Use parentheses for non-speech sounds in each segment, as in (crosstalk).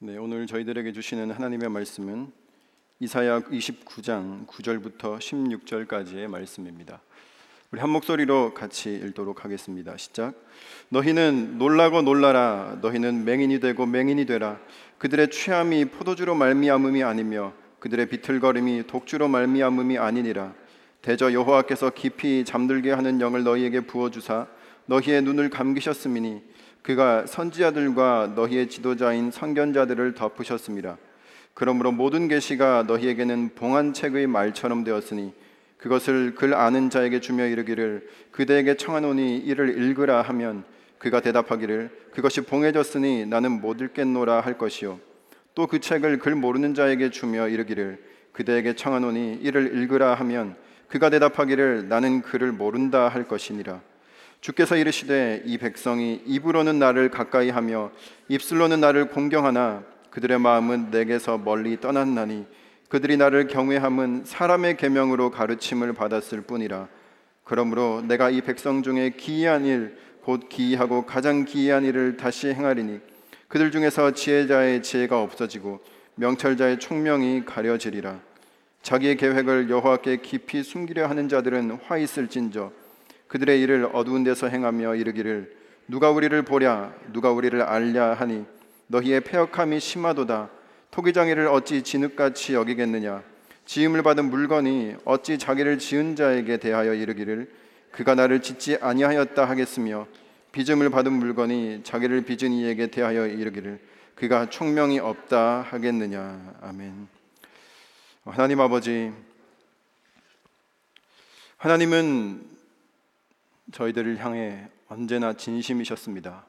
네, 오늘 저희들에게 주시는 하나님의 말씀은 이사야 29장 9절부터 16절까지의 말씀입니다. 우리 한 목소리로 같이 읽도록 하겠습니다. 시작. 너희는 놀라고 놀라라. 너희는 맹인이 되고 맹인이 되라. 그들의 취함이 포도주로 말미암음이 아니며 그들의 비틀거림이 독주로 말미암음이 아니니라. 대저 여호와께서 깊이 잠들게 하는 영을 너희에게 부어 주사 너희의 눈을 감기셨음이니 그가 선지자들과 너희의 지도자인 선견자들을 덮으셨습니다. 그러므로 모든 계시가 너희에게는 봉안책의 말처럼 되었으니 그것을 글 아는 자에게 주며 이르기를 그대에게 청하노니 이를 읽으라 하면 그가 대답하기를 그것이 봉해졌으니 나는 못 읽겠노라 할 것이요 또 그 책을 글 모르는 자에게 주며 이르기를 그대에게 청하노니 이를 읽으라 하면 그가 대답하기를 나는 글을 모른다 할 것이니라 주께서 이르시되 이 백성이 입으로는 나를 가까이 하며 입술로는 나를 공경하나 그들의 마음은 내게서 멀리 떠났나니 그들이 나를 경외함은 사람의 계명으로 가르침을 받았을 뿐이라. 그러므로 내가 이 백성 중에 기이한 일 곧 기이하고 가장 기이한 일을 다시 행하리니 그들 중에서 지혜자의 지혜가 없어지고 명철자의 총명이 가려지리라. 자기의 계획을 여호와께 깊이 숨기려 하는 자들은 화 있을진저 그들의 일을 어두운 데서 행하며 이르기를 누가 우리를 보랴 누가 우리를 알랴 하니 너희의 폐역함이 심하도다. 토기장이를 어찌 진흙같이 여기겠느냐? 지음을 받은 물건이 어찌 자기를 지은 자에게 대하여 이르기를 그가 나를 짓지 아니하였다 하겠으며 빚음을 받은 물건이 자기를 빚은 이에게 대하여 이르기를 그가 총명이 없다 하겠느냐? 아멘. 하나님 아버지 하나님은 저희들을 향해 언제나 진심이셨습니다.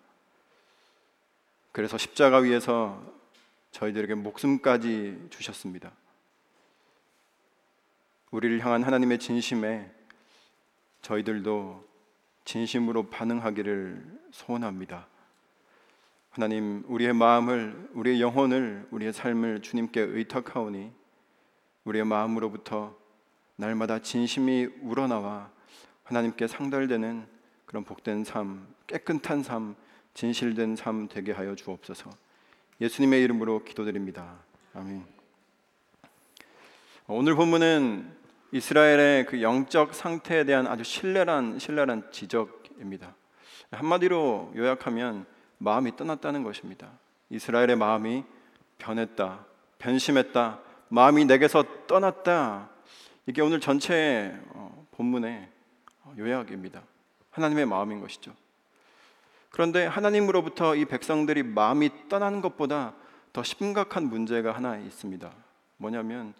그래서 십자가 위에서 저희들에게 목숨까지 주셨습니다. 우리를 향한 하나님의 진심에 저희들도 진심으로 반응하기를 소원합니다. 하나님, 우리의 마음을, 우리의 영혼을, 우리의 삶을 주님께 의탁하오니 우리의 마음으로부터 날마다 진심이 우러나와 하나님께 상달되는 그런 복된 삶, 깨끗한 삶, 진실된 삶 되게 하여 주옵소서. 예수님의 이름으로 기도드립니다. 아멘. 오늘 본문은 이스라엘의 그 영적 상태에 대한 아주 신랄한 신랄한 지적입니다. 한마디로 요약하면 마음이 떠났다는 것입니다. 이스라엘의 마음이 변했다, 변심했다, 마음이 내게서 떠났다. 이게 오늘 전체 어, 본문의 요약입니다. 하나님의 마음인 것이죠. 그런데 하나님으로부터 이 백성들이 마음이 떠나는 것보다 더 심각한 문제가 하나 있습니다. 뭐냐면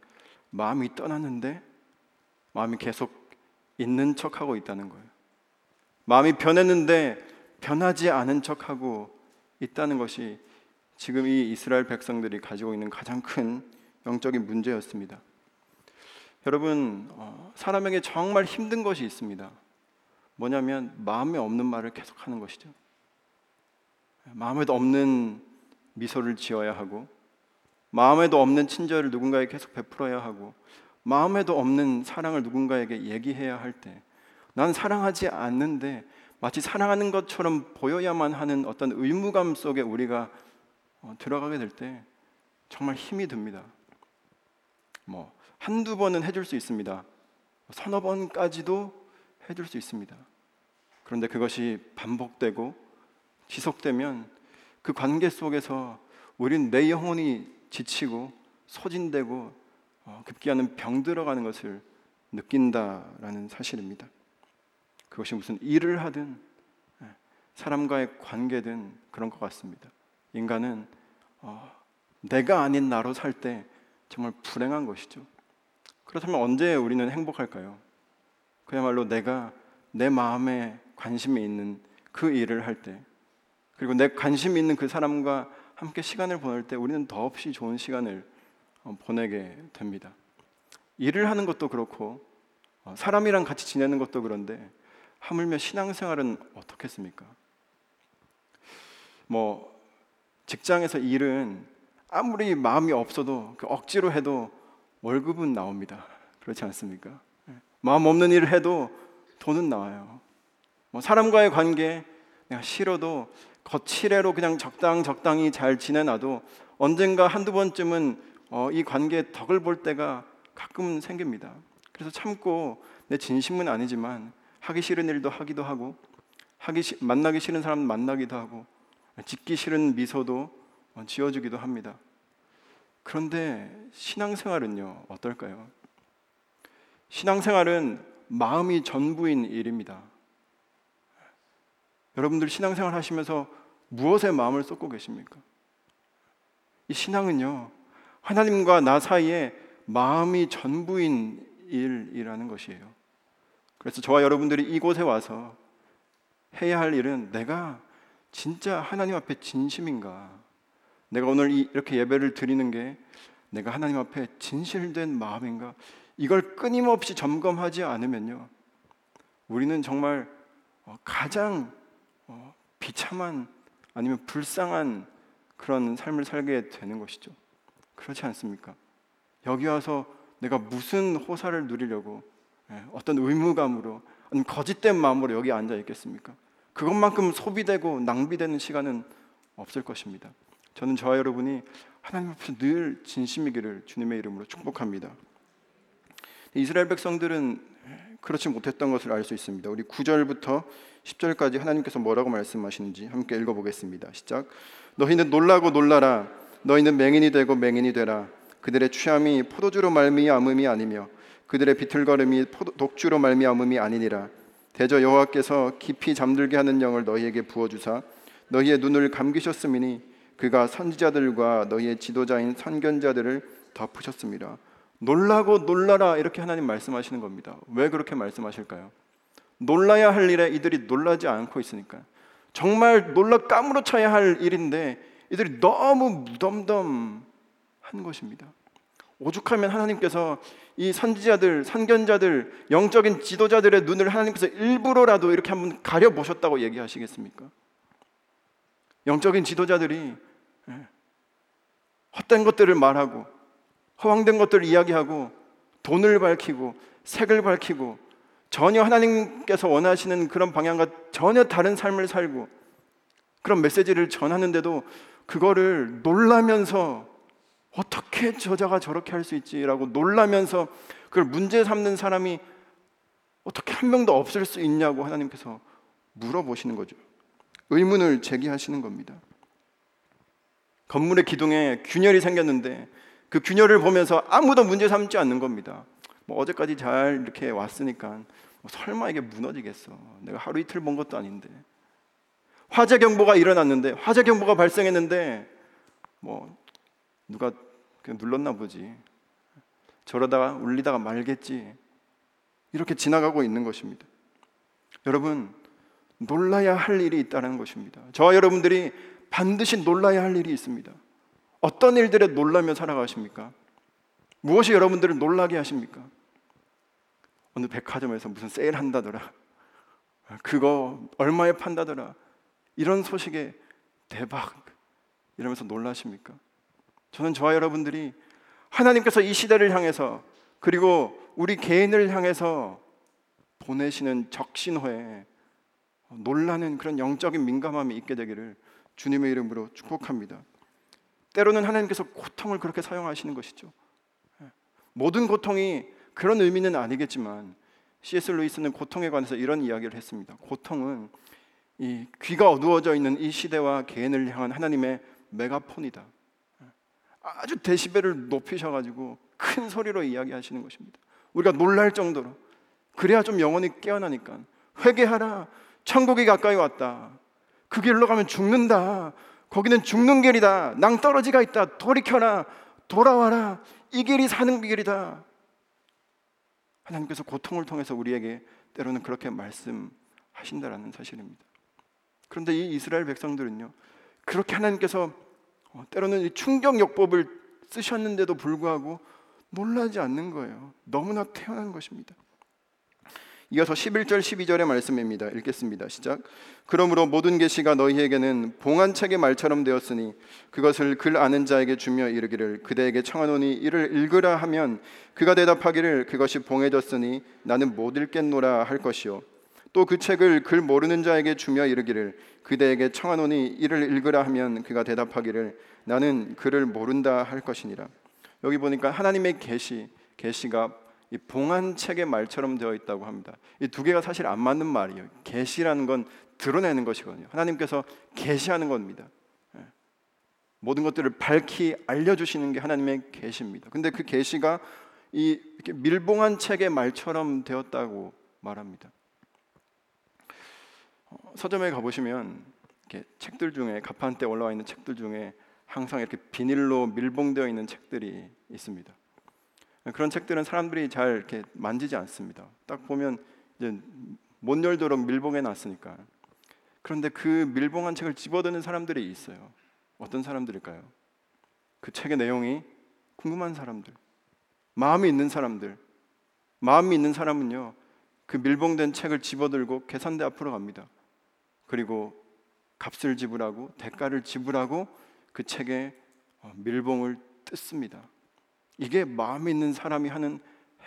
마음이 떠났는데 마음이 계속 있는 척하고 있다는 거예요. 마음이 변했는데 변하지 않은 척하고 있다는 것이 지금 이 이스라엘 백성들이 가지고 있는 가장 큰 영적인 문제였습니다. 여러분 어, 사람에게 정말 힘든 것이 있습니다. 뭐냐면 마음에 없는 말을 계속 하는 것이죠. 마음에도 없는 미소를 지어야 하고 마음에도 없는 친절을 누군가에게 계속 베풀어야 하고 마음에도 없는 사랑을 누군가에게 얘기해야 할 때 난 사랑하지 않는데 마치 사랑하는 것처럼 보여야만 하는 어떤 의무감 속에 우리가 어, 들어가게 될 때 정말 힘이 듭니다. 뭐 한두 번은 해줄 수 있습니다. 서너 번까지도 해줄 수 있습니다. 그런데 그것이 반복되고 지속되면 그 관계 속에서 우리는 내 영혼이 지치고 소진되고 어, 급기야는 병들어가는 것을 느낀다라는 사실입니다. 그것이 무슨 일을 하든 예, 사람과의 관계든 그런 것 같습니다. 인간은 어, 내가 아닌 나로 살 때 정말 불행한 것이죠. 그렇다면 언제 우리는 행복할까요? 그야말로 내가 내 마음에 관심이 있는 그 일을 할 때, 그리고 내 관심 있는 그 사람과 함께 시간을 보낼 때 우리는 더없이 좋은 시간을 어, 보내게 됩니다. 일을 하는 것도 그렇고 어, 사람이랑 같이 지내는 것도 그런데 하물며 신앙생활은 어떻겠습니까? 뭐 직장에서 일은 아무리 마음이 없어도 그 억지로 해도 월급은 나옵니다. 그렇지 않습니까? 예. 마음 없는 일을 해도 돈은 나와요. 뭐 사람과의 관계 내가 싫어도 거칠애로 그냥 적당 적당히 잘 지내놔도 언젠가 한두 번쯤은 어, 이 관계에 덕을 볼 때가 가끔 생깁니다. 그래서 참고 내 진심은 아니지만 하기 싫은 일도 하기도 하고 하기 시, 만나기 싫은 사람 만나기도 하고 짓기 싫은 미소도 어, 지어주기도 합니다. 그런데 신앙생활은요 어떨까요? 신앙생활은 마음이 전부인 일입니다. 여러분들 신앙생활 하시면서 무엇에 마음을 쏟고 계십니까? 이 신앙은요 하나님과 나 사이에 마음이 전부인 일이라는 것이에요. 그래서 저와 여러분들이 이곳에 와서 해야 할 일은 내가 진짜 하나님 앞에 진심인가? 내가 오늘 이렇게 예배를 드리는 게 내가 하나님 앞에 진실된 마음인가? 이걸 끊임없이 점검하지 않으면요. 우리는 정말 어, 가장 어, 비참한 아니면 불쌍한 그런 삶을 살게 되는 것이죠. 그렇지 않습니까? 여기 와서 내가 무슨 호사를 누리려고 예, 어떤 의무감으로 아니면 거짓된 마음으로 여기 앉아 있겠습니까? 그것만큼 소비되고 낭비되는 시간은 없을 것입니다. 저는 저와 여러분이 하나님 앞에서 늘 진심이기를 주님의 이름으로 축복합니다. 이스라엘 백성들은 그렇지 못했던 것을 알 수 있습니다. 우리 9절부터 10절까지 하나님께서 뭐라고 말씀하시는지 함께 읽어보겠습니다. 시작. 너희는 놀라고 놀라라. 너희는 맹인이 되고 맹인이 되라. 그들의 취함이 포도주로 말미암음이 아니며 그들의 비틀거림이 독주로 말미암음이 아니니라. 대저 여호와께서 깊이 잠들게 하는 영을 너희에게 부어 주사 너희의 눈을 감기셨음이니 그가 선지자들과 너희의 지도자인 선견자들을 덮으셨습니다. 놀라고 놀라라 이렇게 하나님 말씀하시는 겁니다. 왜 그렇게 말씀하실까요? 놀라야 할 일에 이들이 놀라지 않고 있으니까 정말 놀라 까무러쳐야 할 일인데 이들이 너무 무덤덤한 것입니다. 오죽하면 하나님께서 이 선지자들, 선견자들, 영적인 지도자들의 눈을 하나님께서 일부러라도 이렇게 한번 가려 보셨다고 얘기하시겠습니까? 영적인 지도자들이 예, 헛된 것들을 말하고 허황된 것들을 이야기하고 돈을 밝히고 색을 밝히고 전혀 하나님께서 원하시는 그런 방향과 전혀 다른 삶을 살고 그런 메시지를 전하는데도 그거를 놀라면서 어떻게 저자가 저렇게 할 수 있지라고 놀라면서 그걸 문제 삼는 사람이 어떻게 한 명도 없을 수 있냐고 하나님께서 물어보시는 거죠. 의문을 제기하시는 겁니다. 건물의 기둥에 균열이 생겼는데 그 균열을 보면서 아무도 문제 삼지 않는 겁니다. 뭐 어제까지 잘 이렇게 왔으니까 뭐 설마 이게 무너지겠어. 내가 하루 이틀 본 것도 아닌데. 화재 경보가 일어났는데 화재 경보가 발생했는데 뭐 누가 그냥 눌렀나 보지. 저러다가 울리다가 말겠지. 이렇게 지나가고 있는 것입니다. 여러분 놀라야 할 일이 있다는 것입니다. 저와 여러분들이 반드시 놀라야 할 일이 있습니다. 어떤 일들에 놀라며 살아가십니까? 무엇이 여러분들을 놀라게 하십니까? 오늘 백화점에서 무슨 세일 한다더라. 그거 얼마에 판다더라. 이런 소식에 대박 이러면서 놀라십니까? 저는 저와 여러분들이 하나님께서 이 시대를 향해서 그리고 우리 개인을 향해서 보내시는 적신호에 놀라는 그런 영적인 민감함이 있게 되기를 주님의 이름으로 축복합니다. 때로는 하나님께서 고통을 그렇게 사용하시는 것이죠. 예. 모든 고통이 그런 의미는 아니겠지만 C.S. 루이스는 고통에 관해서 이런 이야기를 했습니다. 고통은 이 귀가 어두워져 있는 이 시대와 개인을 향한 하나님의 메가폰이다. 예. 아주 데시벨을 높이셔가지고 큰 소리로 이야기하시는 것입니다. 우리가 놀랄 정도로 그래야 좀 영혼이 깨어나니까 회개하라. 천국이 가까이 왔다. 그 길로 가면 죽는다. 거기는 죽는 길이다. 낭떠러지가 있다. 돌이켜라. 돌아와라. 이 길이 사는 길이다. 하나님께서 고통을 통해서 우리에게 때로는 그렇게 말씀하신다라는 사실입니다. 그런데 이 이스라엘 백성들은요. 그렇게 하나님께서 어, 때로는 충격요법을 쓰셨는데도 불구하고 놀라지 않는 거예요. 너무나 태어난 것입니다. 이어서 11절 12절의 말씀입니다. 읽겠습니다. 시작. 그러므로 모든 계시가 너희에게는 봉안책의 말처럼 되었으니 그것을 글 아는 자에게 주며 이르기를 그대에게 청하노니 이를 읽으라 하면 그가 대답하기를 그것이 봉해졌으니 나는 못 읽겠노라 할 것이요 또 그 책을 글 모르는 자에게 주며 이르기를 그대에게 청하노니 이를 읽으라 하면 그가 대답하기를 나는 글을 모른다 할 것이니라. 여기 보니까 하나님의 계시 계시가 이 봉한 책의 말처럼 되어 있다고 합니다. 이 두 개가 사실 안 맞는 말이에요. 계시라는 건 드러내는 것이거든요. 하나님께서 계시하는 겁니다. 예. 모든 것들을 밝히 알려주시는 게 하나님의 계시입니다. 근데 그 계시가 이 밀봉한 책의 말처럼 되었다고 말합니다. 어, 서점에 가보시면 이렇게 책들 중에 가판대 올라와 있는 책들 중에 항상 이렇게 비닐로 밀봉되어 있는 책들이 있습니다. 그런 책들은 사람들이 잘 이렇게 만지지 않습니다. 딱 보면 이제 못 열도록 밀봉해 놨으니까. 그런데 그 밀봉한 책을 집어드는 사람들이 있어요. 어떤 사람들일까요? 그 책의 내용이 궁금한 사람들, 마음이 있는 사람들. 마음이 있는 사람은요, 그 밀봉된 책을 집어들고 계산대 앞으로 갑니다. 그리고 값을 지불하고 대가를 지불하고 그 책에 어, 밀봉을 뜯습니다. 이게 마음 있는 사람이 하는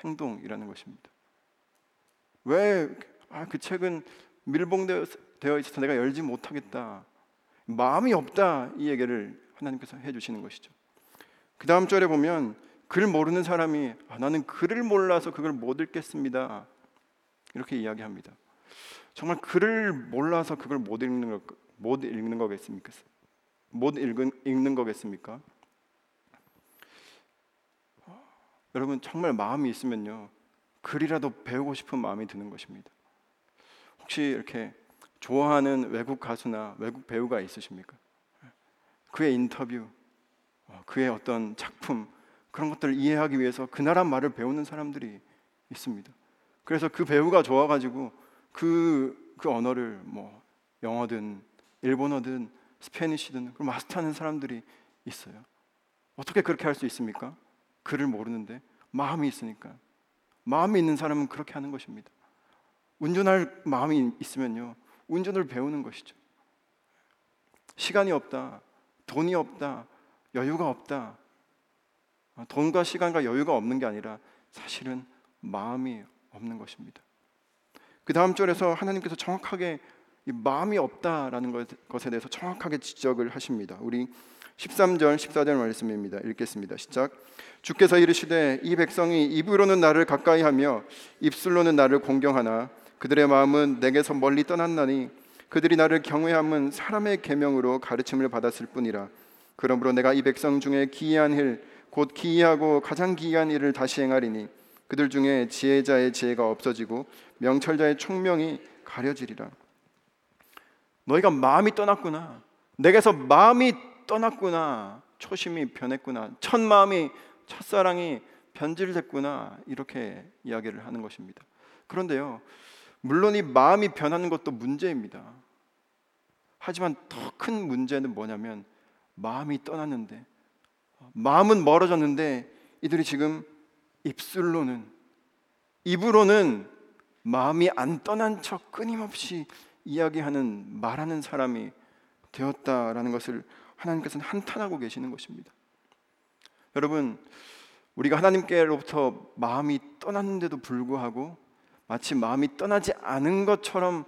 행동이라는 것입니다. 왜? 아, 그 책은 밀봉되어 있어서 내가 열지 못하겠다. 마음이 없다. 이 얘기를 하나님께서 해주시는 것이죠. 그 다음 절에 보면 글 모르는 사람이 아, 나는 글을 몰라서 그걸 못 읽겠습니다. 이렇게 이야기합니다. 정말 글을 몰라서 그걸 못 읽는 거, 못 읽는 거겠습니까? 못 읽은, 읽는 거겠습니까? 여러분 정말 마음이 있으면요 글이라도 배우고 싶은 마음이 드는 것입니다. 혹시 이렇게 좋아하는 외국 가수나 외국 배우가 있으십니까? 그의 인터뷰, 어, 그의 어떤 작품 그런 것들을 이해하기 위해서 그 나라 말을 배우는 사람들이 있습니다. 그래서 그 배우가 좋아가지고 그, 그 언어를 뭐 영어든 일본어든 스페니쉬든 마스터하는 사람들이 있어요. 어떻게 그렇게 할 수 있습니까? 글을 모르는데 마음이 있으니까 마음이 있는 사람은 그렇게 하는 것입니다. 운전할 마음이 있으면요 운전을 배우는 것이죠. 시간이 없다, 돈이 없다, 여유가 없다. 돈과 시간과 여유가 없는 게 아니라 사실은 마음이 없는 것입니다. 그 다음 절에서 하나님께서 정확하게 마음이 없다라는 것에 대해서 정확하게 지적을 하십니다. 우리 13절 14절 말씀입니다. 읽겠습니다. 시작. 주께서 이르시되 이 백성이 입으로는 나를 가까이 하며 입술로는 나를 공경하나 그들의 마음은 내게서 멀리 떠났나니 그들이 나를 경외함은 사람의 계명으로 가르침을 받았을 뿐이라. 그러므로 내가 이 백성 중에 기이한 일, 곧 기이하고 가장 기이한 일을 다시 행하리니 그들 중에 지혜자의 지혜가 없어지고 명철자의 총명이 가려지리라. 너희가 마음이 떠났구나. 내게서 마음이 떠났구나. 초심이 변했구나. 첫 마음이 첫사랑이 변질됐구나. 이렇게 이야기를 하는 것입니다. 그런데요. 물론 이 마음이 변하는 것도 문제입니다. 하지만 더 큰 문제는 뭐냐면 마음이 떠났는데 마음은 멀어졌는데 이들이 지금 입술로는 입으로는 마음이 안 떠난 척 끊임없이 이야기하는 말하는 사람이 되었다라는 것을 하나님께서는 한탄하고 계시는 것입니다. 여러분, 우리가 하나님께로부터 마음이 떠났는데도 불구하고 마치 마음이 떠나지 않은 것처럼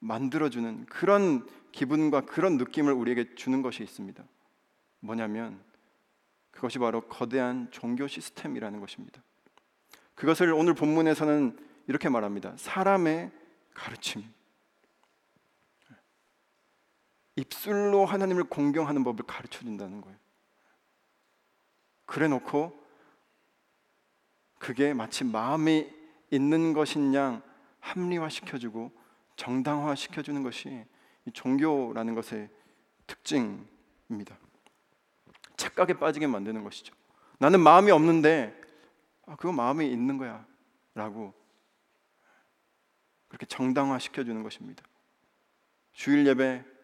만들어주는 그런 기분과 그런 느낌을 우리에게 주는 것이 있습니다. 뭐냐면 그것이 바로 거대한 종교 시스템이라는 것입니다. 그것을 오늘 본문에서는 이렇게 말합니다. 사람의 가르침. 입술로 하나님을 공경하는 법을 가르쳐 준다는 거예요. 그래 놓고 그게 마치 마음에 있는 것인 양 합리화 시켜주고 정당화 시켜주는 것이 종교라는 것의 특징입니다. 착각에 빠지게 만드는 것이죠. 나는 마음이 없는데 아, 그거 마음이 있는 거야 라고 그렇게 정당화 시켜주는 것입니다. 주일 예배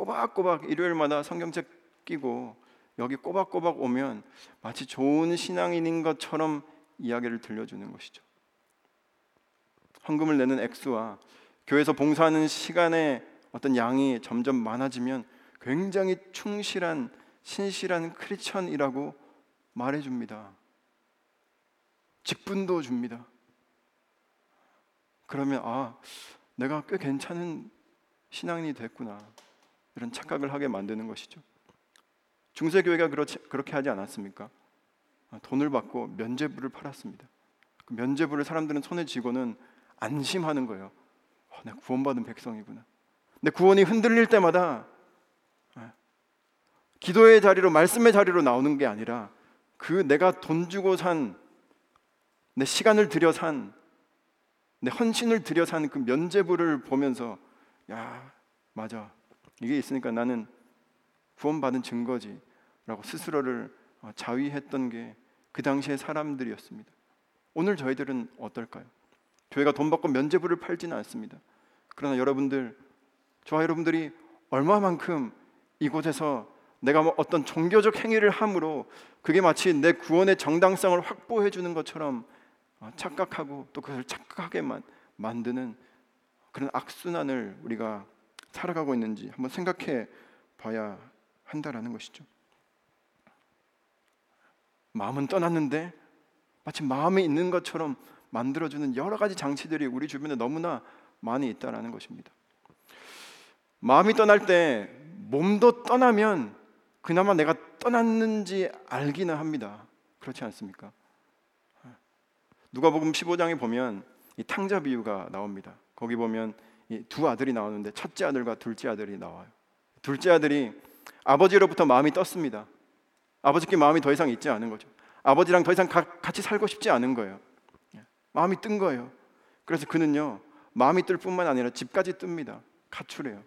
꼬박꼬박 일요일마다 성경책 끼고 여기 꼬박꼬박 오면 마치 좋은 신앙인인 것처럼 이야기를 들려주는 것이죠. 헌금을 내는 액수와 교회에서 봉사하는 시간의 어떤 양이 점점 많아지면 굉장히 충실한 신실한 크리스천이라고 말해 줍니다. 직분도 줍니다. 그러면 아 내가 꽤 괜찮은 신앙인이 됐구나 이런 착각을 하게 만드는 것이죠. 중세 교회가 그렇게 하지 않았습니까? 아, 돈을 받고 면죄부를 팔았습니다. 그 면죄부를 사람들은 손에 쥐고는 안심하는 거예요. 어, 내가 구원받은 백성이구나. 내 구원이 흔들릴 때마다 아, 기도의 자리로 말씀의 자리로 나오는 게 아니라 그 내가 돈 주고 산 내 시간을 들여 산 내 헌신을 들여 산 그 면죄부를 보면서 야 맞아 이게 있으니까 나는 구원받은 증거지라고 스스로를 어, 자위했던 게 그 당시의 사람들이었습니다. 오늘 저희들은 어떨까요? 교회가 돈 받고 면죄부를 팔지는 않습니다. 그러나 여러분들, 저와 여러분들이 얼마만큼 이곳에서 내가 뭐 어떤 종교적 행위를 함으로 그게 마치 내 구원의 정당성을 확보해 주는 것처럼 어, 착각하고 또 그것을 착각하게만 만드는 그런 악순환을 우리가 살아가고 있는지 한번 생각해 봐야 한다라는 것이죠. 마음은 떠났는데 마치 마음에 있는 것처럼 만들어주는 여러 가지 장치들이 우리 주변에 너무나 많이 있다라는 것입니다. 마음이 떠날 때 몸도 떠나면 그나마 내가 떠났는지 알기는 합니다. 그렇지 않습니까? 누가복음 15장에 보면 이 탕자 비유가 나옵니다. 거기 보면 두 아들이 나오는데 첫째 아들과 둘째 아들이 나와요. 둘째 아들이 아버지로부터 마음이 떴습니다. 아버지께 마음이 더 이상 있지 않은 거죠. 아버지랑 더 이상 가, 같이 살고 싶지 않은 거예요. 예. 마음이 뜬 거예요. 그래서 그는요 마음이 뜰 뿐만 아니라 집까지 뜹니다. 가출해요.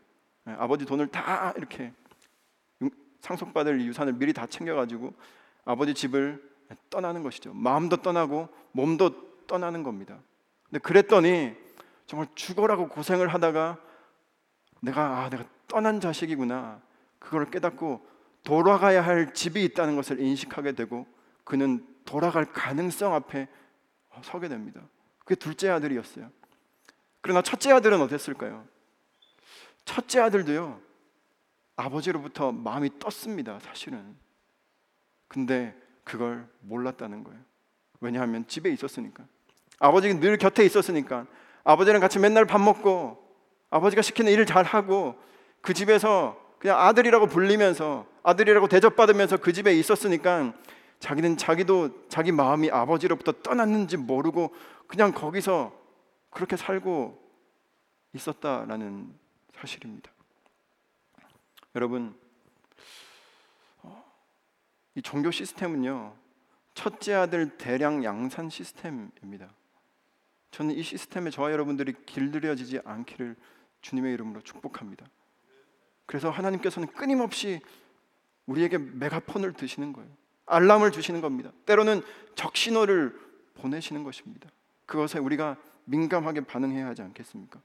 예. 아버지 돈을 다 이렇게 상속받을 유산을 미리 다 챙겨가지고 아버지 집을 떠나는 것이죠. 마음도 떠나고 몸도 떠나는 겁니다. 근데 그랬더니 정말 죽어라고 고생을 하다가 내가 아 내가 떠난 자식이구나 그걸 깨닫고 돌아가야 할 집이 있다는 것을 인식하게 되고 그는 돌아갈 가능성 앞에 서게 됩니다. 그게 둘째 아들이었어요. 그러나 첫째 아들은 어땠을까요? 첫째 아들도요, 아버지로부터 마음이 떴습니다, 사실은. 근데 그걸 몰랐다는 거예요. 왜냐하면 집에 있었으니까. 아버지가 늘 곁에 있었으니까. 아버지랑 같이 맨날 밥 먹고, 아버지가 시키는 일을 잘 하고, 그 집에서 그냥 아들이라고 불리면서, 아들이라고 대접받으면서 그 집에 있었으니까 자기는 자기도 자기 마음이 아버지로부터 떠났는지 모르고 그냥 거기서 그렇게 살고 있었다라는 사실입니다. 여러분, 이 종교 시스템은요, 첫째 아들 대량 양산 시스템입니다. 저는 이 시스템에 저와 여러분들이 길들여지지 않기를 주님의 이름으로 축복합니다. 그래서 하나님께서는 끊임없이 우리에게 메가폰을 드시는 거예요. 알람을 주시는 겁니다. 때로는 적신호를 보내시는 것입니다. 그것에 우리가 민감하게 반응해야 하지 않겠습니까?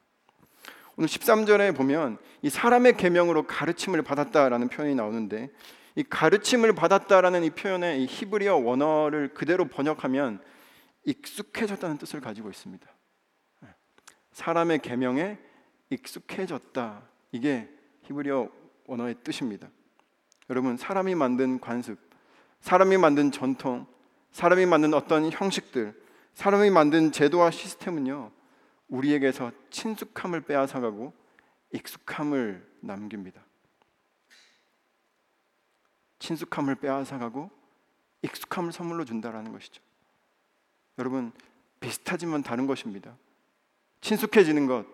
오늘 13절에 보면 이 사람의 계명으로 가르침을 받았다라는 표현이 나오는데 이 가르침을 받았다라는 이 표현의 이 히브리어 원어를 그대로 번역하면 익숙해졌다는 뜻을 가지고 있습니다. 사람의 계명에 익숙해졌다. 이게 히브리어 원어의 뜻입니다. 여러분 사람이 만든 관습, 사람이 만든 전통, 사람이 만든 어떤 형식들, 사람이 만든 제도와 시스템은요, 우리에게서 친숙함을 빼앗아가고 익숙함을 남깁니다. 친숙함을 빼앗아가고 익숙함을 선물로 준다라는 것이죠. 여러분 비슷하지만 다른 것입니다. 친숙해지는 것,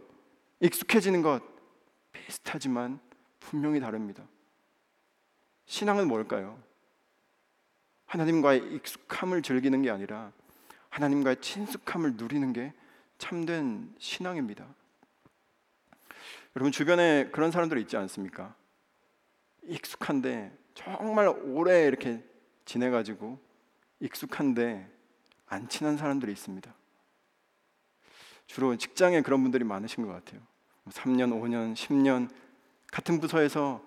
익숙해지는 것 비슷하지만 분명히 다릅니다. 신앙은 뭘까요? 하나님과의 익숙함을 즐기는 게 아니라 하나님과의 친숙함을 누리는 게 참된 신앙입니다. 여러분 주변에 그런 사람들 있지 않습니까? 익숙한데 정말 오래 이렇게 지내가지고 익숙한데 안 친한 사람들이 있습니다. 주로 직장에 그런 분들이 많으신 것 같아요. 3년, 5년, 10년 같은 부서에서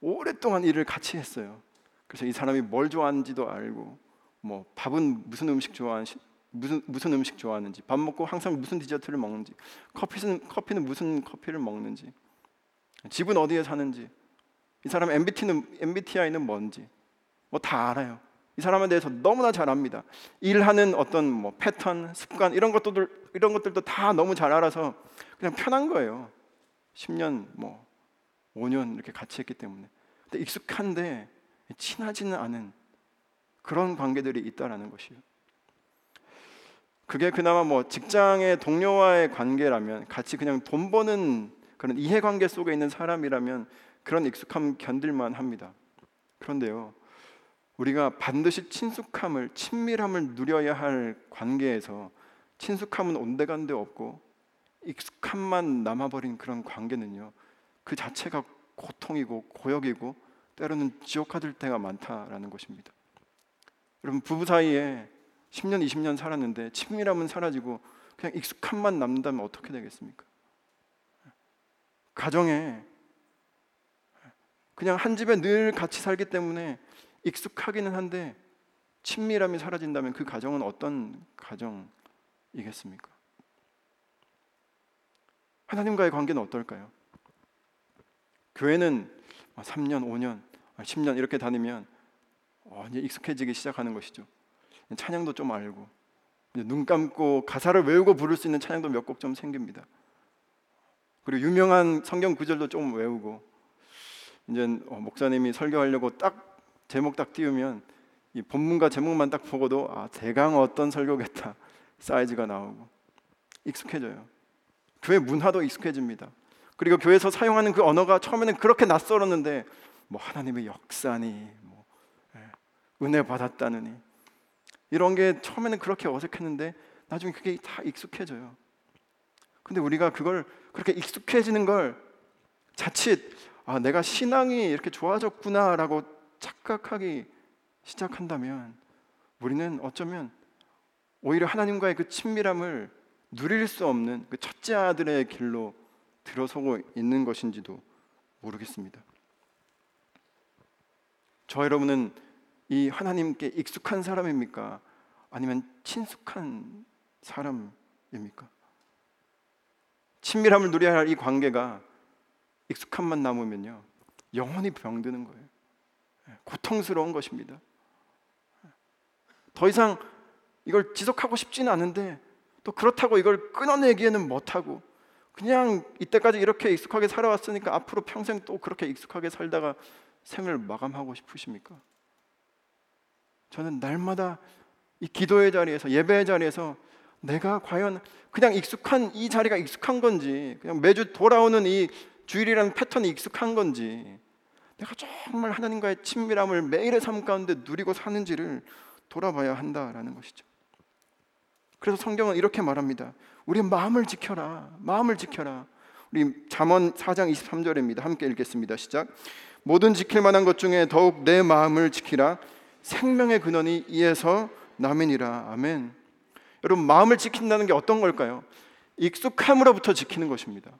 오랫동안 일을 같이 했어요. 그래서 이 사람이 뭘 좋아하는지도 알고 뭐 밥은 무슨 음식 좋아하는지 무슨 무슨 음식 좋아하는지 밥 먹고 항상 무슨 디저트를 먹는지 커피는 커피는 무슨 커피를 먹는지 집은 어디에 사는지 이 사람 MBT는 MBTI는 뭔지 뭐 다 알아요. 이 사람에 대해서 너무나 잘 압니다. 일하는 어떤 뭐 패턴, 습관 이런 것들 이런 것들도 다 너무 잘 알아서 그냥 편한 거예요. 10년 뭐 5년 이렇게 같이 했기 때문에. 근데 익숙한데 친하지는 않은 그런 관계들이 있다라는 것이요. 그게 그나마 뭐 직장의 동료와의 관계라면 같이 그냥 돈 버는 그런 이해관계 속에 있는 사람이라면 그런 익숙함 견딜만 합니다. 그런데요. 우리가 반드시 친숙함을 친밀함을 누려야 할 관계에서 친숙함은 온데간데 없고 익숙함만 남아버린 그런 관계는요 그 자체가 고통이고 고역이고 때로는 지옥 가될 때가 많다라는 것입니다. 여러분 부부 사이에 10년 20년 살았는데 친밀함은 사라지고 그냥 익숙함만 남는다면 어떻게 되겠습니까? 가정에 그냥 한 집에 늘 같이 살기 때문에 익숙하기는 한데 친밀함이 사라진다면 그 가정은 어떤 가정이겠습니까? 하나님과의 관계는 어떨까요? 교회는 3년, 5년, 10년 이렇게 다니면 어, 이제 익숙해지기 시작하는 것이죠. 찬양도 좀 알고 눈 감고 가사를 외우고 부를 수 있는 찬양도 몇 곡 좀 생깁니다. 그리고 유명한 성경 구절도 좀 외우고 이제 어, 목사님이 설교하려고 딱 제목 딱 띄우면 이 본문과 제목만 딱 보고도 아 대강 어떤 설교겠다 (laughs) 사이즈가 나오고 익숙해져요. 교회 문화도 익숙해집니다. 그리고 교회에서 사용하는 그 언어가 처음에는 그렇게 낯설었는데 뭐 하나님의 역사니 뭐 예, 은혜 받았다느니 이런 게 처음에는 그렇게 어색했는데 나중에 그게 다 익숙해져요. 근데 우리가 그걸 그렇게 익숙해지는 걸 자칫 아, 내가 신앙이 이렇게 좋아졌구나라고 착각하기 시작한다면 우리는 어쩌면 오히려 하나님과의 그 친밀함을 누릴 수 없는 그 첫째 아들의 길로 들어서고 있는 것인지도 모르겠습니다. 저 여러분은 이 하나님께 익숙한 사람입니까? 아니면 친숙한 사람입니까? 친밀함을 누려야 할 이 관계가 익숙함만 남으면요 영원히 병드는 거예요. 고통스러운 것입니다. 더 이상 이걸 지속하고 싶지는 않은데 또 그렇다고 이걸 끊어내기에는 못하고 그냥 이때까지 이렇게 익숙하게 살아왔으니까 앞으로 평생 또 그렇게 익숙하게 살다가 생을 마감하고 싶으십니까? 저는 날마다 이 기도의 자리에서 예배의 자리에서 내가 과연 그냥 익숙한 이 자리가 익숙한 건지 그냥 매주 돌아오는 이 주일이라는 패턴이 익숙한 건지 내가 정말 하나님과의 친밀함을 매일의 삶 가운데 누리고 사는지를 돌아봐야 한다라는 것이죠. 그래서 성경은 이렇게 말합니다. 우리 마음을 지켜라. 마음을 지켜라. 우리 잠언 4장 23절입니다. 함께 읽겠습니다. 시작. 모든 지킬 만한 것 중에 더욱 내 마음을 지키라. 생명의 근원이 이에서 남이니라. 아멘. 여러분 마음을 지킨다는 게 어떤 걸까요? 익숙함으로부터 지키는 것입니다.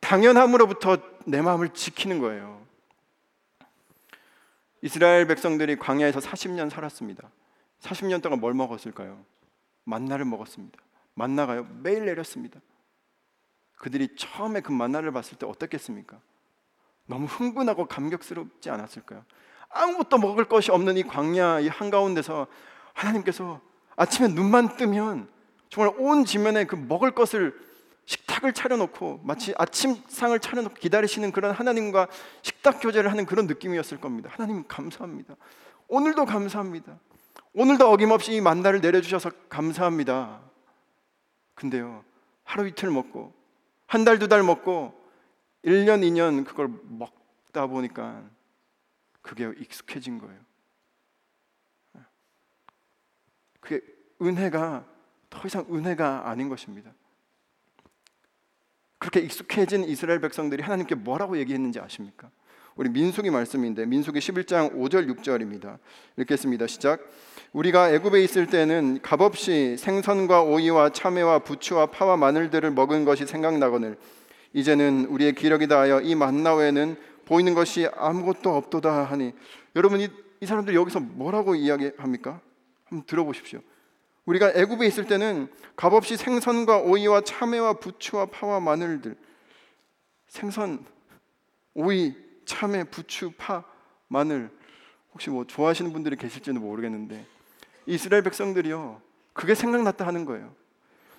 당연함으로부터 내 마음을 지키는 거예요. 이스라엘 백성들이 광야에서 40년 살았습니다. 40년 동안 뭘 먹었을까요? 만나를 먹었습니다. 만나가요 매일 내렸습니다. 그들이 처음에 그 만나를 봤을 때 어떻겠습니까? 너무 흥분하고 감격스럽지 않았을까요? 아무것도 먹을 것이 없는 이 광야 이 한가운데서 하나님께서 아침에 눈만 뜨면 정말 온 지면에 그 먹을 것을 식탁을 차려놓고 마치 아침상을 차려놓고 기다리시는 그런 하나님과 식탁 교제를 하는 그런 느낌이었을 겁니다. 하나님 감사합니다. 오늘도 감사합니다. 오늘도 어김없이 이 만나를 내려주셔서 감사합니다. 근데요, 하루 이틀 먹고, 한 달, 두 달 먹고, 1년, 2년 그걸 먹다 보니까 그게 익숙해진 거예요. 그게 은혜가 더 이상 은혜가 아닌 것입니다. 그렇게 익숙해진 이스라엘 백성들이 하나님께 뭐라고 얘기했는지 아십니까? 우리 민수기 말씀인데 민수기 11장 5절 6절입니다. 읽겠습니다. 시작. 우리가 애굽에 있을 때는 값없이 생선과 오이와 참외와 부추와 파와 마늘들을 먹은 것이 생각나거늘 이제는 우리의 기력이 다하여 이 만나 외에는 보이는 것이 아무것도 없도다 하니 여러분 이, 이 사람들 여기서 뭐라고 이야기합니까? 한번 들어보십시오. 우리가 애굽에 있을 때는 값없이 생선과 오이와 참외와 부추와 파와 마늘들 생선, 오이, 참외, 부추, 파, 마늘 혹시 뭐 좋아하시는 분들이 계실지는 모르겠는데 이스라엘 백성들이요 그게 생각났다 하는 거예요.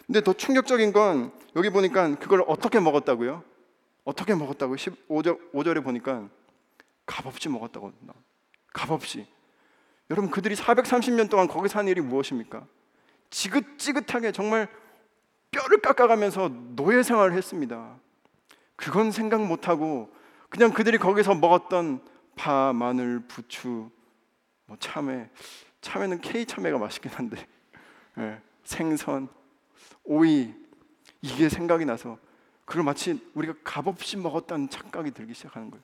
근데 더 충격적인 건 여기 보니까 그걸 어떻게 먹었다고요? 어떻게 먹었다고 15절 5절에 보니까 값없이 먹었다고 값없이 여러분 그들이 430년 동안 거기서 한 일이 무엇입니까? 지긋지긋하게 정말 뼈를 깎아가면서 노예 생활을 했습니다. 그건 생각 못하고 그냥 그들이 거기서 먹었던 파, 마늘, 부추, 뭐 참외, 참외는 K 참외가 맛있긴 한데 네, 생선, 오이 이게 생각이 나서 그걸 마치 우리가 값없이 먹었다는 착각이 들기 시작하는 거예요.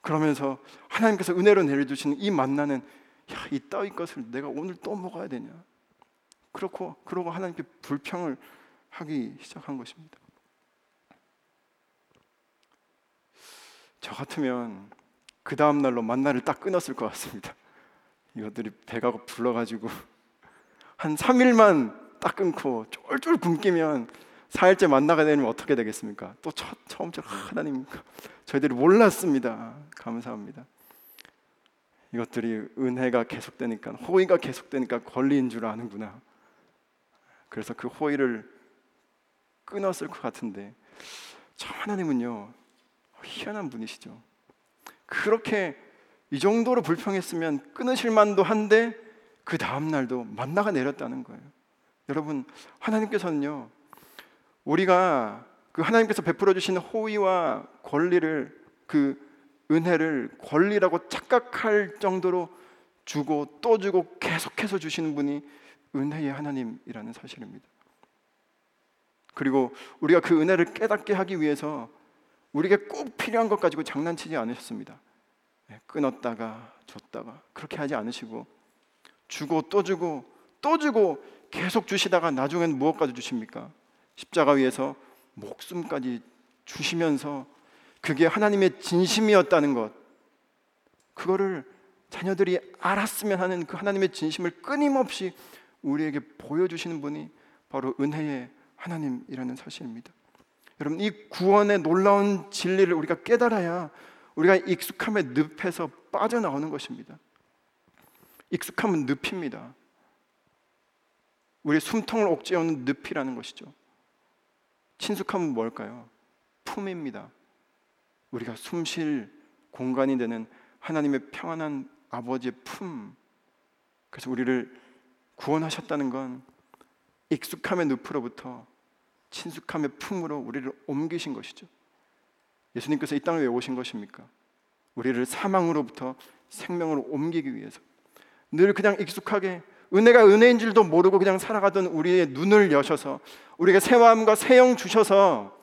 그러면서 하나님께서 은혜로 내려주시는 이 만나는 야, 이 따위 것을 내가 오늘 또 먹어야 되냐? 그렇고 그러고 하나님께 불평을 하기 시작한 것입니다. 저 같으면 그 다음 날로 만나를 딱 끊었을 것 같습니다. 이것들이 배가 불러가지고 (laughs) 한 3일만 딱 끊고 쫄쫄 굶기면 4일째 만나가 되면 어떻게 되겠습니까? 또 첫, 처음처럼 하나님 저희들이 몰랐습니다. 감사합니다. 이것들이 은혜가 계속되니까 호의가 계속되니까 권리인 줄 아는구나. 그래서 그 호의를 끊었을 것 같은데 참 하나님은요 희한한 분이시죠. 그렇게 이 정도로 불평했으면 끊으실 만도 한데 그 다음 날도 만나가 내렸다는 거예요. 여러분 하나님께서는요 우리가 그 하나님께서 베풀어 주신 호의와 권리를 그 은혜를 권리라고 착각할 정도로 주고 또 주고 계속해서 주시는 분이 은혜의 하나님이라는 사실입니다. 그리고 우리가 그 은혜를 깨닫게 하기 위해서 우리에게 꼭 필요한 것 가지고 장난치지 않으셨습니다. 예, 끊었다가 줬다가 그렇게 하지 않으시고 주고 또 주고 또 주고 계속 주시다가 나중엔 무엇까지 주십니까? 십자가 위에서 목숨까지 주시면서 그게 하나님의 진심이었다는 것 그거를 자녀들이 알았으면 하는 그 하나님의 진심을 끊임없이 우리에게 보여주시는 분이 바로 은혜의 하나님이라는 사실입니다. 여러분 이 구원의 놀라운 진리를 우리가 깨달아야 우리가 익숙함의 늪에서 빠져나오는 것입니다. 익숙함은 늪입니다. 우리 숨통을 옥죄어는 늪이라는 것이죠. 친숙함은 뭘까요? 품입니다. 우리가 숨 쉴 공간이 되는 하나님의 평안한 아버지의 품. 그래서 우리를 구원하셨다는 건 익숙함의 늪으로부터 친숙함의 품으로 우리를 옮기신 것이죠. 예수님께서 이 땅에 왜 오신 것입니까? 우리를 사망으로부터 생명으로 옮기기 위해서. 늘 그냥 익숙하게 은혜가 은혜인 줄도 모르고 그냥 살아가던 우리의 눈을 여셔서 우리에게 새 마음과 새 영 주셔서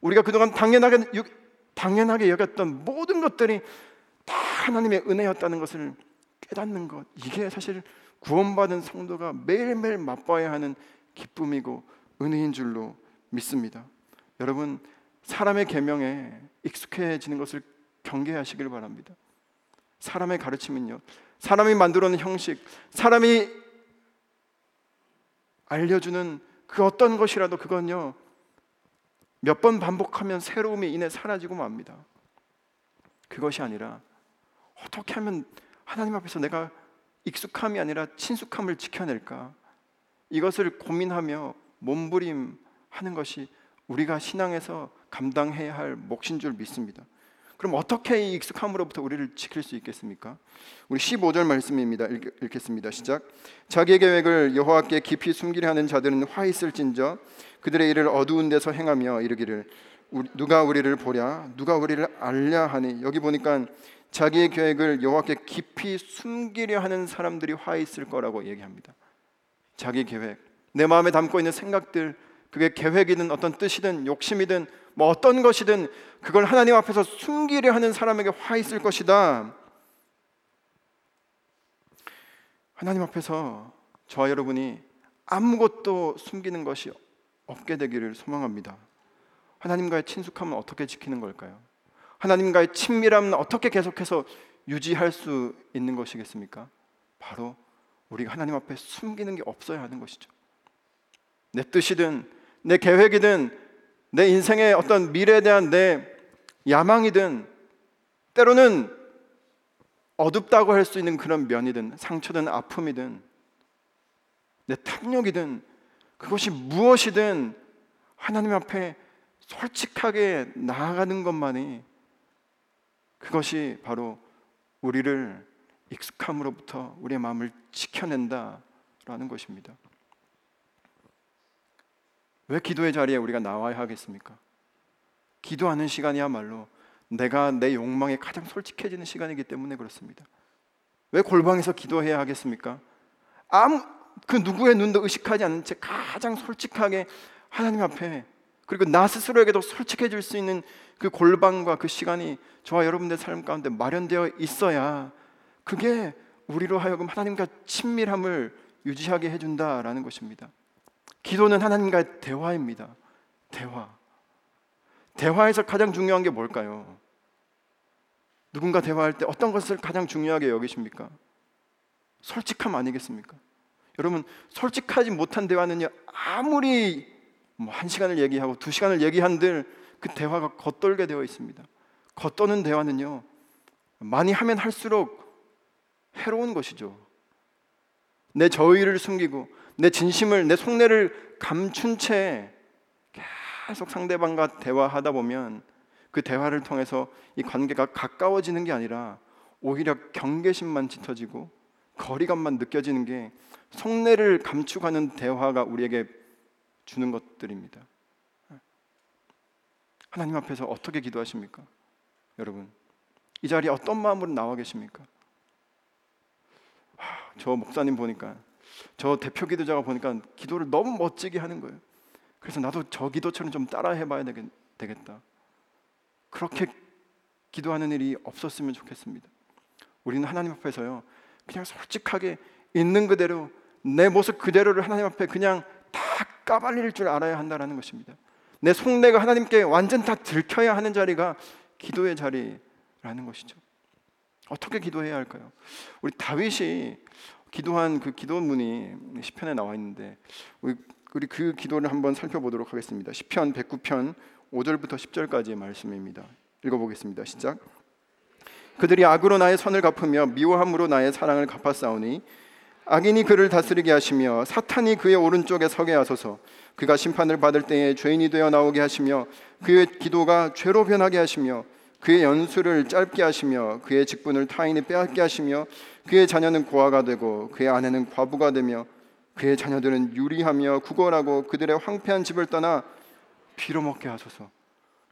우리가 그동안 당연하게 당연하게 여겼던 모든 것들이 다 하나님의 은혜였다는 것을 깨닫는 것 이게 사실 구원받은 성도가 매일매일 맛봐야 하는 기쁨이고 은혜인 줄로 믿습니다. 여러분 사람의 계명에 익숙해지는 것을 경계하시길 바랍니다. 사람의 가르침은요. 사람이 만들어 놓은 형식, 사람이 알려주는 그 어떤 것이라도 그건요. 몇 번 반복하면 새로움이 이내 사라지고 맙니다. 그것이 아니라 어떻게 하면 하나님 앞에서 내가 익숙함이 아니라 친숙함을 지켜낼까? 이것을 고민하며 몸부림하는 것이 우리가 신앙에서 감당해야 할 몫인 줄 믿습니다. 그럼 어떻게 이 익숙함으로부터 우리를 지킬 수 있겠습니까? 우리 15절 말씀입니다. 읽, 겠습니다 시작. 자기의 계획을 여호와께 깊이 숨기려 하는 자들은 화 있을진저 그들의 일을 어두운 데서 행하며 이르기를 누가 우리를 보랴 누가 우리를 알랴 하니 여기 보니까 자기의 계획을 여호와께 깊이 숨기려 하는 사람들이 화 있을 거라고 얘기합니다. 자기 계획, 내 마음에 담고 있는 생각들, 그게 계획이든 어떤 뜻이든 욕심이든 뭐 어떤 것이든 그걸 하나님 앞에서 숨기려 하는 사람에게 화 있을 것이다. 하나님 앞에서 저와 여러분이 아무것도 숨기는 것이 없게 되기를 소망합니다. 하나님과의 친숙함은 어떻게 지키는 걸까요? 하나님과의 친밀함은 어떻게 계속해서 유지할 수 있는 것이겠습니까? 바로 우리가 하나님 앞에 숨기는 게 없어야 하는 것이죠. 내 뜻이든 내 계획이든 내 인생의 어떤 미래에 대한 내 야망이든 때로는 어둡다고 할 수 있는 그런 면이든 상처든 아픔이든 내 탐욕이든 그것이 무엇이든 하나님 앞에 솔직하게 나아가는 것만이 그것이 바로 우리를 익숙함으로부터 우리의 마음을 지켜낸다라는 것입니다. 왜 기도의 자리에 우리가 나와야 하겠습니까? 기도하는 시간이야말로 내가 내 욕망에 가장 솔직해지는 시간이기 때문에 그렇습니다. 왜 골방에서 기도해야 하겠습니까? 아무 그 누구의 눈도 의식하지 않은 채 가장 솔직하게 하나님 앞에 그리고 나 스스로에게도 솔직해질 수 있는 그 골방과 그 시간이 저와 여러분들 삶 가운데 마련되어 있어야 그게 우리로 하여금 하나님과 친밀함을 유지하게 해준다라는 것입니다. 기도는 하나님과의 대화입니다. 대화. 대화에서 가장 중요한 게 뭘까요? 누군가 대화할 때 어떤 것을 가장 중요하게 여기십니까? 솔직함 아니겠습니까? 여러분 솔직하지 못한 대화는요 아무리 뭐 한 시간을 얘기하고 두 시간을 얘기한들 그 대화가 겉돌게 되어 있습니다. 겉도는 대화는요 많이 하면 할수록 해로운 것이죠. 내 저의를 숨기고 내 진심을 내 속내를 감춘 채 계속 상대방과 대화하다 보면 그 대화를 통해서 이 관계가 가까워지는 게 아니라 오히려 경계심만 짙어지고 거리감만 느껴지는 게 속내를 감추가는 대화가 우리에게 주는 것들입니다. 하나님 앞에서 어떻게 기도하십니까? 여러분, 이 자리에 어떤 마음으로 나와 계십니까? 저 목사님 보니까 저 대표 기도자가 보니까 기도를 너무 멋지게 하는 거예요. 그래서 나도 저 기도처럼 좀 따라 해봐야 되겠다. 그렇게 기도하는 일이 없었으면 좋겠습니다. 우리는 하나님 앞에서요, 그냥 솔직하게 있는 그대로 내 모습 그대로를 하나님 앞에 그냥 다 까발릴 줄 알아야 한다는 것입니다. 내 속내가 하나님께 완전 다 들켜야 하는 자리가 기도의 자리라는 것이죠. 어떻게 기도해야 할까요? 우리 다윗이 기도한 그 기도문이 시편에 나와 있는데 우리 그 기도를 한번 살펴보도록 하겠습니다. 시편 109편 5절부터 10절까지의 말씀입니다. 읽어보겠습니다. 시작. 그들이 악으로 나의 선을 갚으며 미워함으로 나의 사랑을 갚았사오니 악인이 그를 다스리게 하시며 사탄이 그의 오른쪽에 서게 하소서 그가 심판을 받을 때에 죄인이 되어 나오게 하시며 그의 기도가 죄로 변하게 하시며 그의 연수를 짧게 하시며 그의 직분을 타인이 빼앗게 하시며 그의 자녀는 고아가 되고 그의 아내는 과부가 되며 그의 자녀들은 유리하며 구걸하고 그들의 황폐한 집을 떠나 빌어먹게 하소서.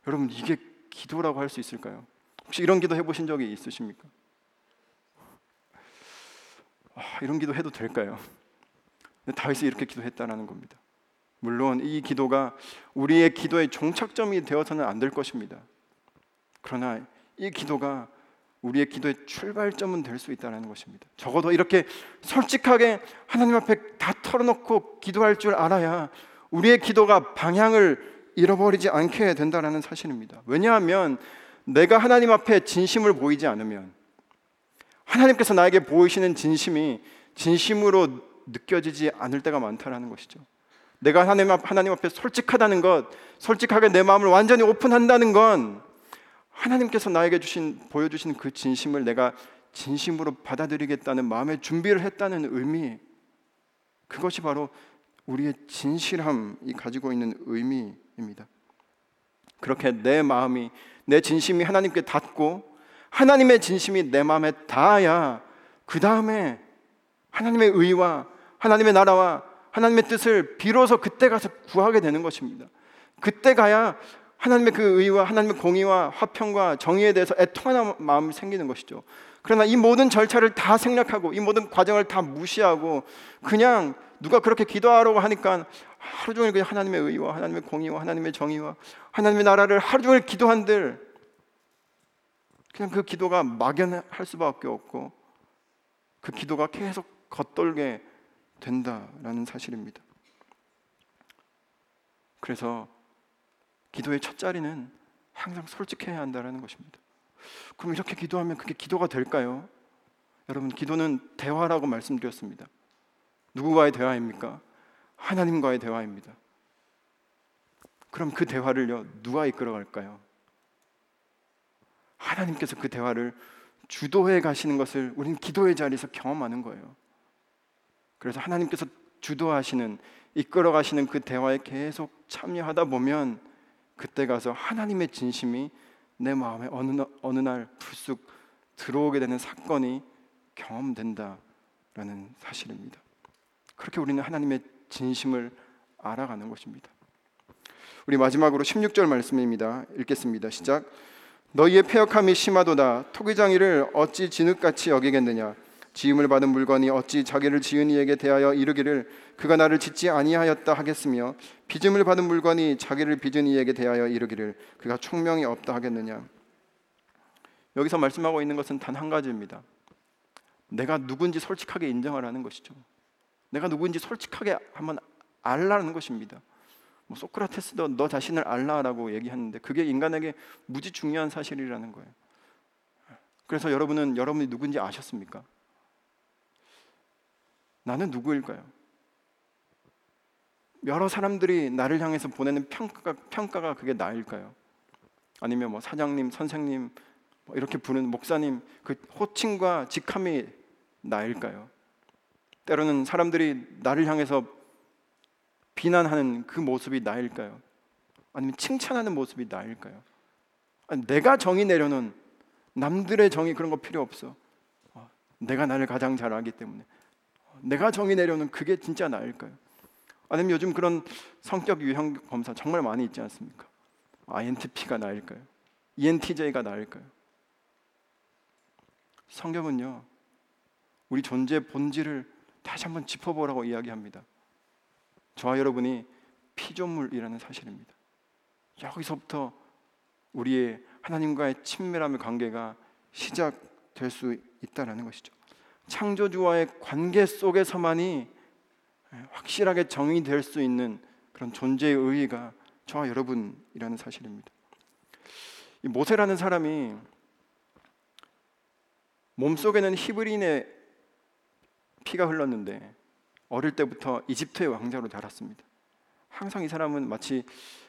여러분 이게 기도라고 할 수 있을까요? 혹시 이런 기도 해보신 적이 있으십니까? 아, 이런 기도 해도 될까요? 다윗이 이렇게 기도했다라는 겁니다. 물론 이 기도가 우리의 기도의 종착점이 되어서는 안 될 것입니다. 그러나 이 기도가 우리의 기도의 출발점은 될 수 있다는 것입니다. 적어도 이렇게 솔직하게 하나님 앞에 다 털어놓고 기도할 줄 알아야 우리의 기도가 방향을 잃어버리지 않게 된다는 사실입니다. 왜냐하면 내가 하나님 앞에 진심을 보이지 않으면 하나님께서 나에게 보이시는 진심이 진심으로 느껴지지 않을 때가 많다라는 것이죠. 내가 하나님, 앞, 하나님 앞에 솔직하다는 것, 솔직하게 내 마음을 완전히 오픈한다는 건 하나님께서 나에게 주신 보여주신 그 진심을 내가 진심으로 받아들이겠다는 마음의 준비를 했다는 의미. 그것이 바로 우리의 진실함이 가지고 있는 의미입니다. 그렇게 내 마음이 내 진심이 하나님께 닿고 하나님의 진심이 내 마음에 닿아야 그 다음에 하나님의 의와 하나님의 나라와 하나님의 뜻을 비로소 그때 가서 구하게 되는 것입니다. 그때 가야 하나님의 그 의와 하나님의 공의와 화평과 정의에 대해서 애통하는 마음이 생기는 것이죠. 그러나 이 모든 절차를 다 생략하고 이 모든 과정을 다 무시하고 그냥 누가 그렇게 기도하라고 하니까 하루 종일 그냥 하나님의 의와 하나님의 공의와 하나님의 정의와 하나님의 나라를 하루 종일 기도한들 그냥 그 기도가 막연할 수밖에 없고 그 기도가 계속 겉돌게 된다라는 사실입니다. 그래서 기도의 첫 자리는 항상 솔직해야 한다는 것입니다. 그럼 이렇게 기도하면 그게 기도가 될까요? 여러분, 기도는 대화라고 말씀드렸습니다. 누구와의 대화입니까? 하나님과의 대화입니다. 그럼 그 대화를요, 누가 이끌어갈까요? 하나님께서 그 대화를 주도해 가시는 것을 우리는 기도의 자리에서 경험하는 거예요. 그래서 하나님께서 주도하시는 이끌어 가시는 그 대화에 계속 참여하다 보면 그때 가서 하나님의 진심이 내 마음에 어느 날, 어느 날 불쑥 들어오게 되는 사건이 경험된다라는 사실입니다. 그렇게 우리는 하나님의 진심을 알아가는 것입니다. 우리 마지막으로 16절 말씀입니다. 읽겠습니다. 시작. 너희의 폐역함이 심하도다. 토기장이를 어찌 진흙같이 여기겠느냐? 지음을 받은 물건이 어찌 자기를 지은 이에게 대하여 이르기를 그가 나를 짓지 아니하였다 하겠으며 빚음을 받은 물건이 자기를 빚은 이에게 대하여 이르기를 그가 총명이 없다 하겠느냐? 여기서 말씀하고 있는 것은 단 한 가지입니다. 내가 누군지 솔직하게 인정하라는 것이죠. 내가 누군지 솔직하게 한번 알라는 것입니다. 뭐 소크라테스도 너 자신을 알라라고 얘기하는데 그게 인간에게 무지 중요한 사실이라는 거예요. 그래서 여러분은 여러분이 누군지 아셨습니까? 나는 누구일까요? 여러 사람들이 나를 향해서 보내는 평가가 평가가 그게 나일까요? 아니면 뭐 사장님, 선생님 뭐 이렇게 부르는 목사님 그 호칭과 직함이 나일까요? 때로는 사람들이 나를 향해서 비난하는 그 모습이 나일까요? 아니면 칭찬하는 모습이 나일까요? 아니, 내가 정의 내려놓은 남들의 정의 그런 거 필요 없어. 어, 내가 나를 가장 잘 알기 때문에 어, 내가 정의 내려놓은 그게 진짜 나일까요? 아니면 요즘 그런 성격 유형 검사 정말 많이 있지 않습니까? INTP가 나일까요? ENTJ가 나일까요? 성경은요 우리 존재 본질을 다시 한번 짚어보라고 이야기합니다. 저와 여러분이 피조물이라는 사실입니다. 여기서부터 우리의 하나님과의 친밀함의 관계가 시작될 수 있다라는 것이죠. 창조주와의 관계 속에서만이 확실하게 정의될 수 있는 그런 존재의 의의가 저와 여러분이라는 사실입니다. 이 모세라는 사람이 몸속에는 히브리인의 피가 흘렀는데 어릴 때부터 이집트의 왕자로 자랐습니다. 항상 이 사람은 마치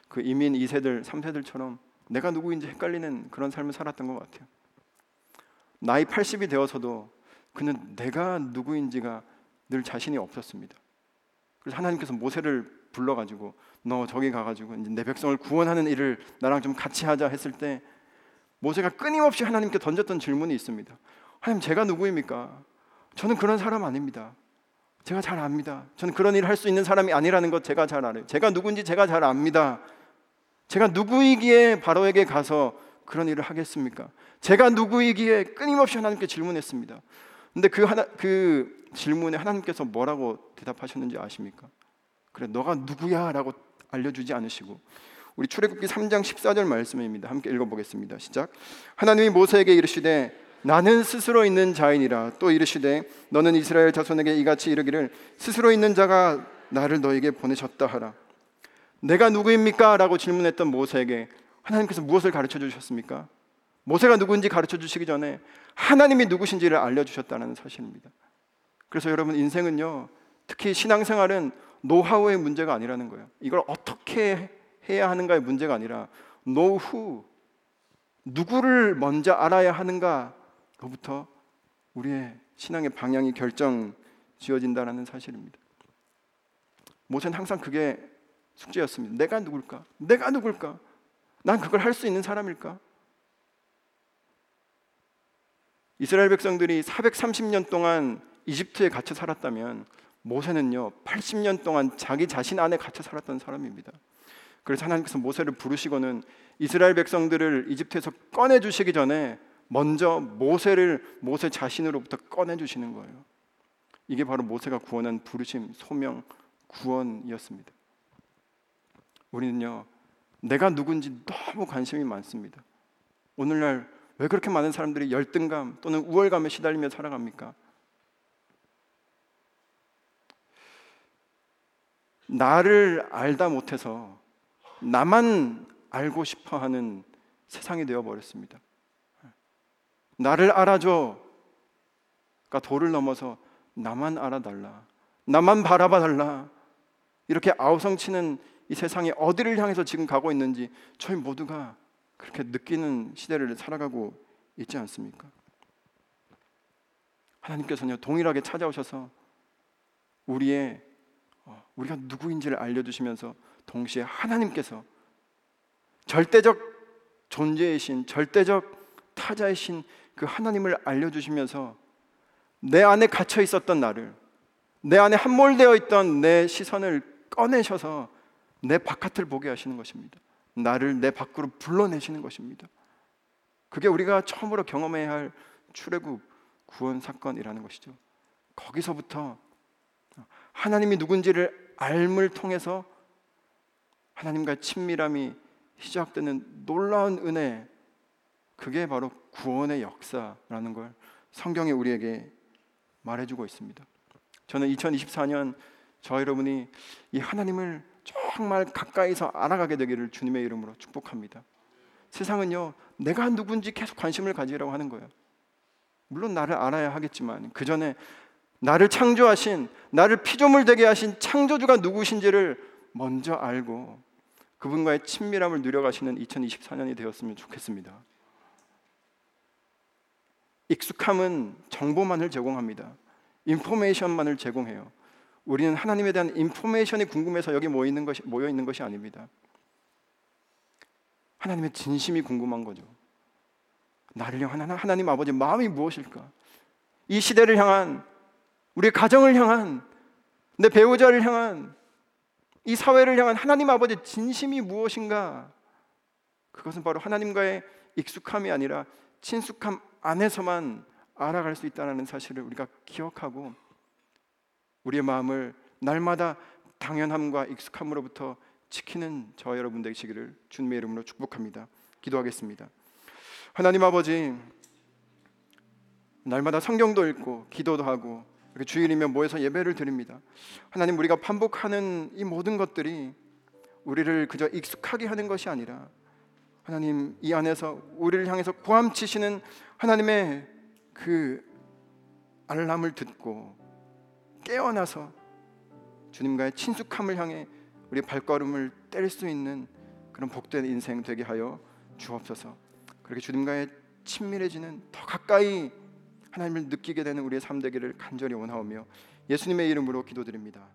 그 이민 2세들, 3세들처럼 내가 누구인지 헷갈리는 그런 삶을 살았던 것 같아요. 나이 80이 되어서도 그는 내가 누구인지가 늘 자신이 없었습니다. 그래서 하나님께서 모세를 불러가지고 너 저기 가가지고 이제 내 백성을 구원하는 일을 나랑 좀 같이 하자 했을 때 모세가 끊임없이 하나님께 던졌던 질문이 있습니다. 하나님 제가 누구입니까? 저는 그런 사람 아닙니다. 제가 잘 압니다. 저는 그런 일을 할 수 있는 사람이 아니라는 것 제가 잘 알아요. 제가 누군지 제가 잘 압니다. 제가 누구이기에 바로에게 가서 그런 일을 하겠습니까? 제가 누구이기에 끊임없이 하나님께 질문했습니다. 근데 그 하나 그 질문에 하나님께서 뭐라고 대답하셨는지 아십니까? 그래 너가 누구야라고 알려주지 않으시고 우리 출애굽기 3장 14절 말씀입니다. 함께 읽어보겠습니다. 시작. 하나님이 모세에게 이르시되 나는 스스로 있는 자이니라 또 이르시되 너는 이스라엘 자손에게 이같이 이르기를 스스로 있는 자가 나를 너에게 보내셨다 하라 내가 누구입니까? 라고 질문했던 모세에게 하나님께서 무엇을 가르쳐 주셨습니까? 모세가 누구인지 가르쳐 주시기 전에 하나님이 누구신지를 알려주셨다는 사실입니다 그래서 여러분 인생은요 특히 신앙생활은 노하우의 문제가 아니라는 거예요 이걸 어떻게 해야 하는가의 문제가 아니라 노후 누구를 먼저 알아야 하는가 그부터 우리의 신앙의 방향이 결정 지어진다는 사실입니다. 모세는 항상 그게 숙제였습니다. 내가 누굴까? 내가 누굴까? 난 그걸 할 수 있는 사람일까? 이스라엘 백성들이 430년 동안 이집트에 갇혀 살았다면 모세는요 80년 동안 자기 자신 안에 갇혀 살았던 사람입니다. 그래서 하나님께서 모세를 부르시고는 이스라엘 백성들을 이집트에서 꺼내 주시기 전에 먼저 모세를 모세 자신으로부터 꺼내 주시는 거예요. 이게 바로 모세가 구원한 부르심, 소명, 구원이었습니다. 우리는요, 내가 누군지 너무 관심이 많습니다. 오늘날 왜 그렇게 많은 사람들이 열등감 또는 우월감에 시달리며 살아갑니까? 나를 알다 못해서 나만 알고 싶어 하는 세상이 되어 버렸습니다. 나를 알아줘. 그러니까 도를 넘어서 나만 알아달라. 나만 바라봐 달라. 이렇게 아우성치는 이 세상이 어디를 향해서 지금 가고 있는지 저희 모두가 그렇게 느끼는 시대를 살아가고 있지 않습니까? 하나님께서는요 동일하게 찾아오셔서 우리의 어, 우리가 누구인지를 알려주시면서 동시에 하나님께서 절대적 존재이신 절대적 타자이신 그 하나님을 알려주시면서 내 안에 갇혀 있었던 나를 내 안에 함몰되어 있던 내 시선을 꺼내셔서 내 바깥을 보게 하시는 것입니다. 나를 내 밖으로 불러내시는 것입니다. 그게 우리가 처음으로 경험해야 할 출애굽 구원 사건이라는 것이죠. 거기서부터 하나님이 누군지를 알을 통해서 하나님과의 친밀함이 시작되는 놀라운 은혜 그게 바로 구원의 역사라는 걸 성경이 우리에게 말해주고 있습니다. 저는 2024년 저 여러분이 이 하나님을 정말 가까이서 알아가게 되기를 주님의 이름으로 축복합니다. 세상은요, 내가 누군지 계속 관심을 가지라고 하는 거예요. 물론 나를 알아야 하겠지만 그 전에 나를 창조하신 나를 피조물 되게 하신 창조주가 누구신지를 먼저 알고 그분과의 친밀함을 누려가시는 2024년이 되었으면 좋겠습니다. 익숙함은 정보만을 제공합니다. 인포메이션만을 제공해요. 우리는 하나님에 대한 인포메이션이 궁금해서 여기 모여 있는 것이 모여 있는 것이 아닙니다. 하나님의 진심이 궁금한 거죠. 나를 향한 하나님 아버지 마음이 무엇일까? 이 시대를 향한 우리 가정을 향한 내 배우자를 향한 이 사회를 향한 하나님 아버지 진심이 무엇인가? 그것은 바로 하나님과의 익숙함이 아니라 친숙함 안에서만 알아갈 수 있다는 사실을 우리가 기억하고 우리의 마음을 날마다 당연함과 익숙함으로부터 지키는 저 여러분 되시기를 주님의 이름으로 축복합니다. 기도하겠습니다. 하나님 아버지 날마다 성경도 읽고 기도도 하고 이렇게 주일이면 모여서 예배를 드립니다. 하나님 우리가 반복하는 이 모든 것들이 우리를 그저 익숙하게 하는 것이 아니라 하나님 이 안에서 우리를 향해서 고함치시는 하나님의 그 알람을 듣고 깨어나서 주님과의 친숙함을 향해 우리 발걸음을 뗄 수 있는 그런 복된 인생 되게 하여 주옵소서. 그렇게 주님과의 친밀해지는 더 가까이 하나님을 느끼게 되는 우리의 삶 되기를 간절히 원하오며 예수님의 이름으로 기도드립니다.